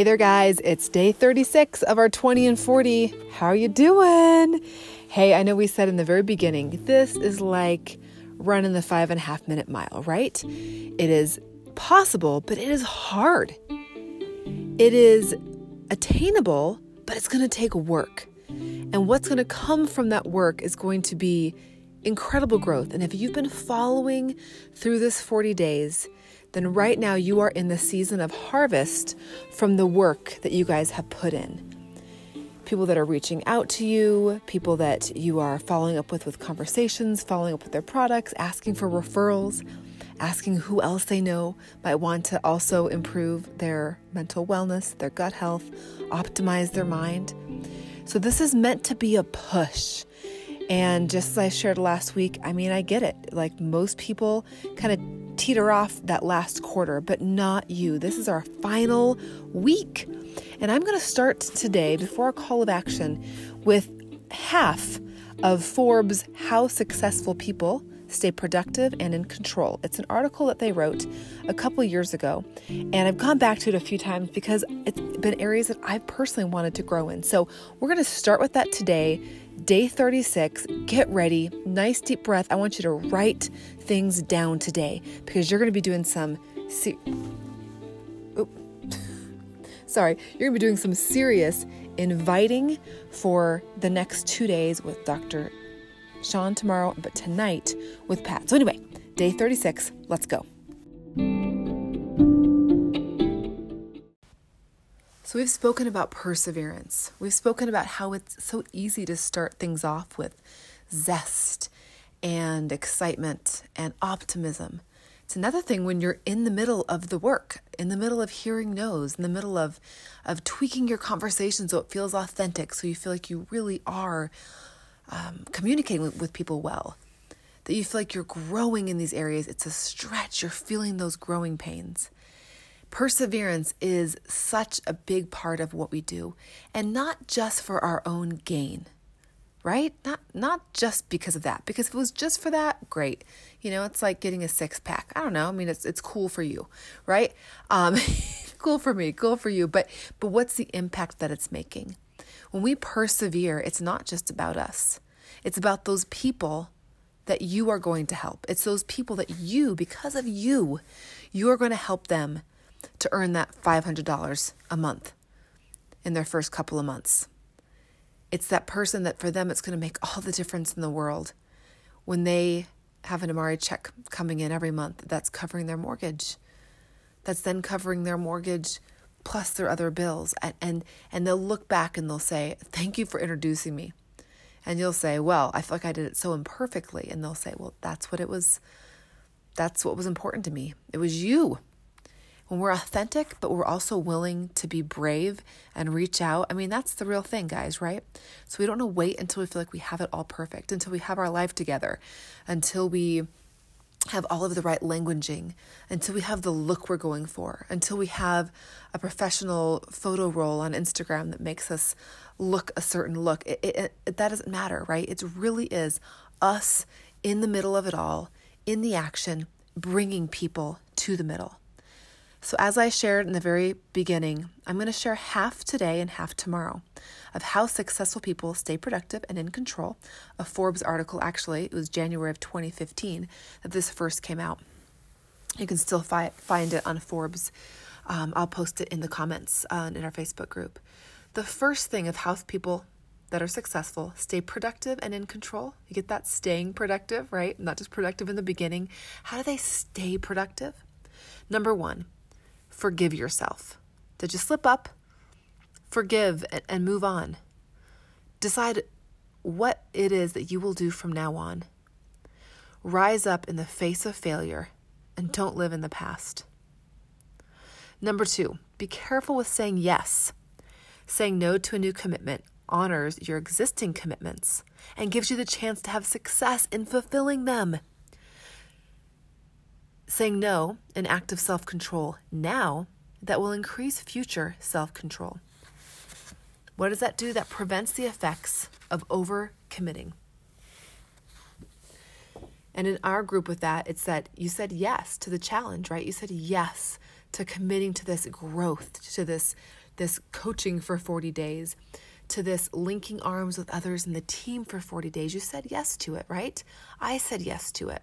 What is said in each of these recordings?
Hey there, guys. It's day 36 of our 20 and 40. How are you doing? Hey, I know we said in the very beginning, this is like running the five and a half minute mile, right? It is possible, but it is hard. It is attainable, but it's going to take work. And what's going to come from that work is going to be incredible growth. And if you've been following through this 40 days, then right now you are in the season of harvest from the work that you guys have put in. People that are reaching out to you, people that you are following up with with conversations, following up with their products, asking for referrals, asking who else they know might want to also improve their mental wellness, their gut health, optimize their mind. So, this is meant to be a push. And just as I shared last week, I mean, I get it. Like most people kind of teeter off that last quarter, but not you. This is our final week. And I'm going to start today, before our call of action, with half of Forbes' How Successful People Stay Productive and in Control. It's an article that they wrote a couple years ago, and I've gone back to it a few times because it's been areas that I've personally wanted to grow in. So we're going to start with that today day 36. Get ready. Nice deep breath. I want you to write things down today because you're going to be doing some. Se- Sorry, you're going to be doing some serious inviting for the next two days with Dr. Sean tomorrow, but tonight with Pat. So, anyway, day 36, let's go. So, we've spoken about perseverance. We've spoken about how it's so easy to start things off with zest and excitement and optimism. It's another thing when you're in the middle of the work, in the middle of hearing no's, in the middle of, of tweaking your conversation so it feels authentic, so you feel like you really are um, communicating with, with people well, that you feel like you're growing in these areas. It's a stretch, you're feeling those growing pains. Perseverance is such a big part of what we do, and not just for our own gain, right? Not not just because of that. Because if it was just for that, great. You know, it's like getting a six pack. I don't know. I mean, it's it's cool for you, right? Um, cool for me, cool for you. But but what's the impact that it's making? When we persevere, it's not just about us. It's about those people that you are going to help. It's those people that you, because of you, you are going to help them to earn that $500 a month in their first couple of months. It's that person that for them it's going to make all the difference in the world when they have an Amare check coming in every month that's covering their mortgage. That's then covering their mortgage plus their other bills and and, and they'll look back and they'll say, "Thank you for introducing me." And you'll say, "Well, I feel like I did it so imperfectly." And they'll say, "Well, that's what it was that's what was important to me. It was you when we're authentic, but we're also willing to be brave and reach out, I mean, that's the real thing, guys, right? So we don't want to wait until we feel like we have it all perfect, until we have our life together, until we have all of the right languaging, until we have the look we're going for, until we have a professional photo roll on Instagram that makes us look a certain look. It, it, it, that doesn't matter, right? It really is us in the middle of it all, in the action, bringing people to the middle. So, as I shared in the very beginning, I'm going to share half today and half tomorrow of how successful people stay productive and in control. A Forbes article, actually, it was January of 2015 that this first came out. You can still fi- find it on Forbes. Um, I'll post it in the comments uh, in our Facebook group. The first thing of how people that are successful stay productive and in control. You get that staying productive, right? Not just productive in the beginning. How do they stay productive? Number one, forgive yourself. Did you slip up? Forgive and move on. Decide what it is that you will do from now on. Rise up in the face of failure and don't live in the past. Number two, be careful with saying yes. Saying no to a new commitment honors your existing commitments and gives you the chance to have success in fulfilling them. Saying no, an act of self control now that will increase future self control. What does that do? That prevents the effects of over committing. And in our group with that, it's that you said yes to the challenge, right? You said yes to committing to this growth, to this this coaching for 40 days, to this linking arms with others in the team for 40 days. You said yes to it, right? I said yes to it.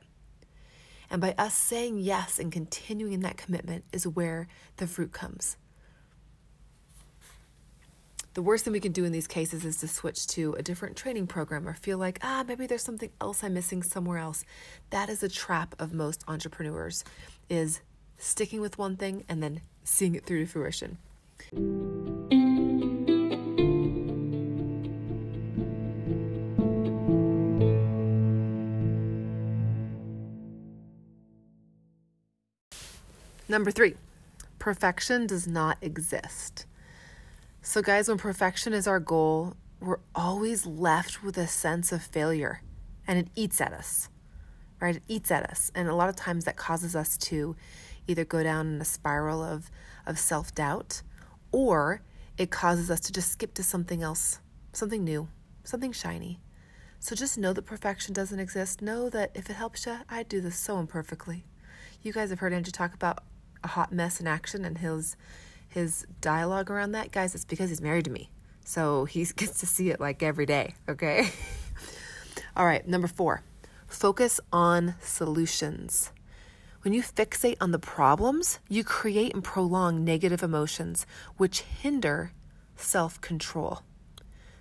And by us saying yes and continuing in that commitment is where the fruit comes. The worst thing we can do in these cases is to switch to a different training program or feel like, ah, maybe there's something else I'm missing somewhere else. That is a trap of most entrepreneurs is sticking with one thing and then seeing it through to fruition. Number three, perfection does not exist. So, guys, when perfection is our goal, we're always left with a sense of failure and it eats at us, right? It eats at us. And a lot of times that causes us to either go down in a spiral of, of self doubt or it causes us to just skip to something else, something new, something shiny. So just know that perfection doesn't exist. Know that if it helps you, I do this so imperfectly. You guys have heard Andrew talk about hot mess in action and his his dialogue around that, guys, it's because he's married to me. So he gets to see it like every day, okay? All right, number four, focus on solutions. When you fixate on the problems, you create and prolong negative emotions, which hinder self control.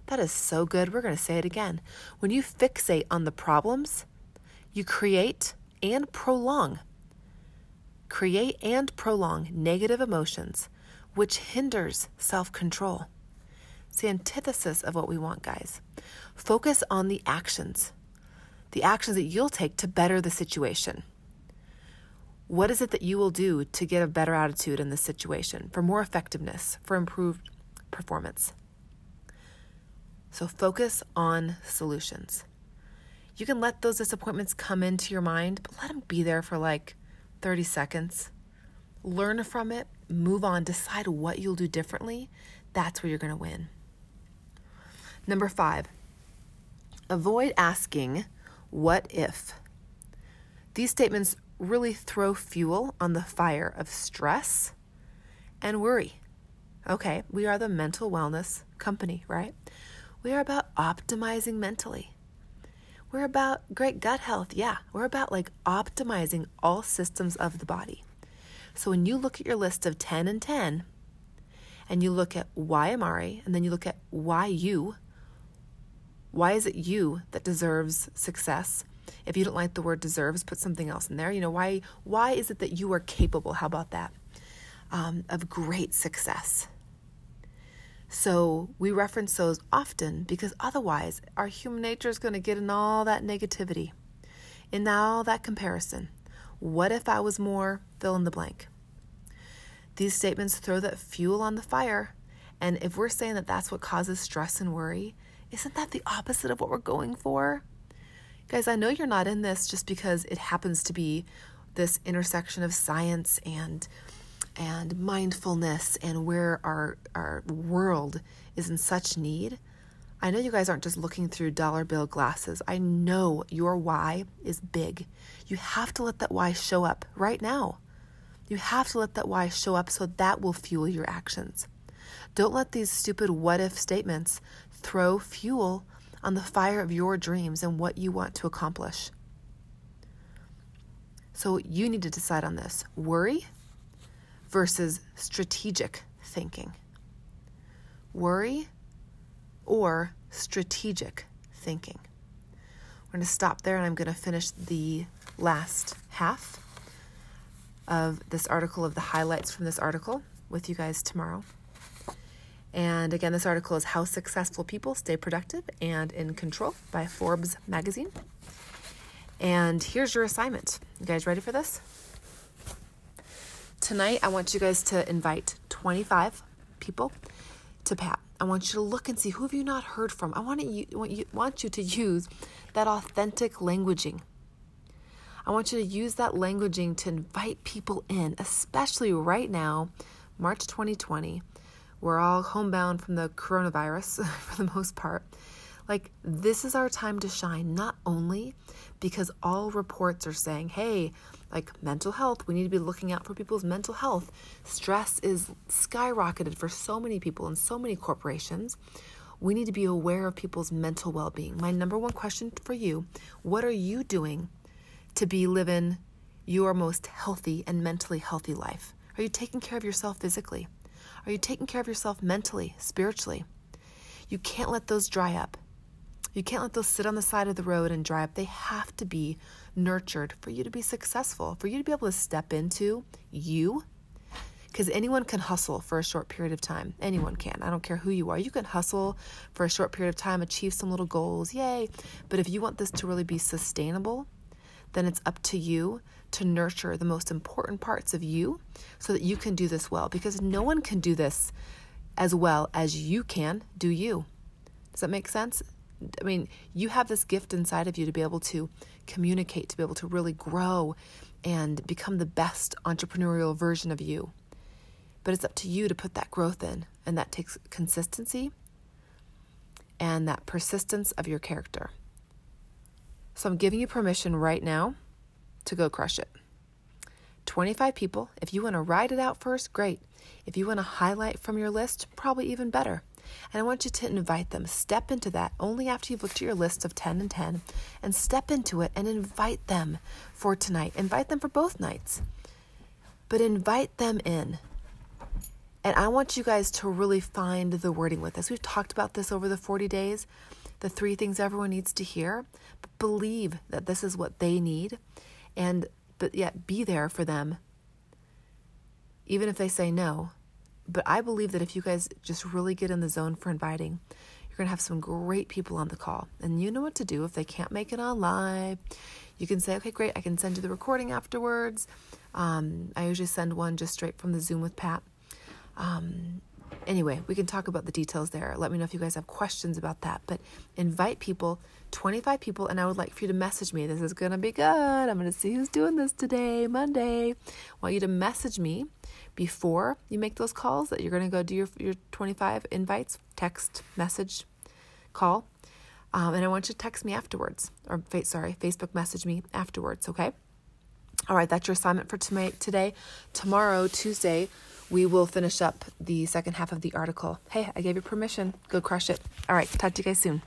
That is so good. We're going to say it again. When you fixate on the problems, you create and prolong. Create and prolong negative emotions, which hinders self control. It's the antithesis of what we want, guys. Focus on the actions, the actions that you'll take to better the situation. What is it that you will do to get a better attitude in this situation, for more effectiveness, for improved performance? So focus on solutions. You can let those disappointments come into your mind, but let them be there for like 30 seconds. Learn from it move on, decide what you'll do differently, that's where you're going to win. Number five, avoid asking, What if? These statements really throw fuel on the fire of stress and worry. Okay, we are the mental wellness company, right? We are about optimizing mentally. We're about great gut health. Yeah, we're about like optimizing all systems of the body. So when you look at your list of 10 and 10, and you look at why Amare, and then you look at why you, why is it you that deserves success? If you don't like the word deserves, put something else in there. You know, why why is it that you are capable? How about that? Um, of great success. So we reference those often because otherwise our human nature is going to get in all that negativity, in all that comparison. What if I was more fill in the blank? These statements throw that fuel on the fire. And if we're saying that that's what causes stress and worry, isn't that the opposite of what we're going for? Guys, I know you're not in this just because it happens to be this intersection of science and and mindfulness and where our our world is in such need. I know you guys aren't just looking through dollar bill glasses. I know your why is big. You have to let that why show up right now. You have to let that why show up so that will fuel your actions. Don't let these stupid what if statements throw fuel on the fire of your dreams and what you want to accomplish. So you need to decide on this worry versus strategic thinking. Worry or strategic thinking. We're going to stop there and I'm going to finish the last half of this article, of the highlights from this article with you guys tomorrow. And again, this article is How Successful People Stay Productive and in Control by Forbes magazine. And here's your assignment. You guys ready for this? Tonight, I want you guys to invite 25 people to Pat. I want you to look and see who have you not heard from. I want you want you want you to use that authentic languaging. I want you to use that languaging to invite people in, especially right now, March 2020. We're all homebound from the coronavirus for the most part. Like, this is our time to shine, not only because all reports are saying, hey, like mental health, we need to be looking out for people's mental health. Stress is skyrocketed for so many people and so many corporations. We need to be aware of people's mental well being. My number one question for you what are you doing to be living your most healthy and mentally healthy life? Are you taking care of yourself physically? Are you taking care of yourself mentally, spiritually? You can't let those dry up. You can't let those sit on the side of the road and dry up. They have to be nurtured for you to be successful, for you to be able to step into you. Because anyone can hustle for a short period of time. Anyone can. I don't care who you are. You can hustle for a short period of time, achieve some little goals. Yay. But if you want this to really be sustainable, then it's up to you to nurture the most important parts of you so that you can do this well because no one can do this as well as you can do you. Does that make sense? I mean, you have this gift inside of you to be able to communicate, to be able to really grow and become the best entrepreneurial version of you. But it's up to you to put that growth in, and that takes consistency and that persistence of your character. So I'm giving you permission right now to go crush it. 25 people. If you want to write it out first, great. If you want to highlight from your list, probably even better. And I want you to invite them. Step into that only after you've looked at your list of 10 and 10 and step into it and invite them for tonight. Invite them for both nights. But invite them in. And I want you guys to really find the wording with this. We've talked about this over the 40 days, the three things everyone needs to hear. But believe that this is what they need and but yet be there for them even if they say no. But I believe that if you guys just really get in the zone for inviting, you're going to have some great people on the call. And you know what to do if they can't make it on live. You can say, okay, great, I can send you the recording afterwards. Um, I usually send one just straight from the Zoom with Pat. Um, anyway, we can talk about the details there. Let me know if you guys have questions about that. But invite people, 25 people, and I would like for you to message me. This is going to be good. I'm going to see who's doing this today, Monday. I want you to message me before you make those calls that you're going to go do your, your 25 invites, text, message, call. Um, and I want you to text me afterwards, or sorry, Facebook message me afterwards, okay? All right, that's your assignment for today. Tomorrow, Tuesday, we will finish up the second half of the article. Hey, I gave you permission. Go crush it. All right, talk to you guys soon.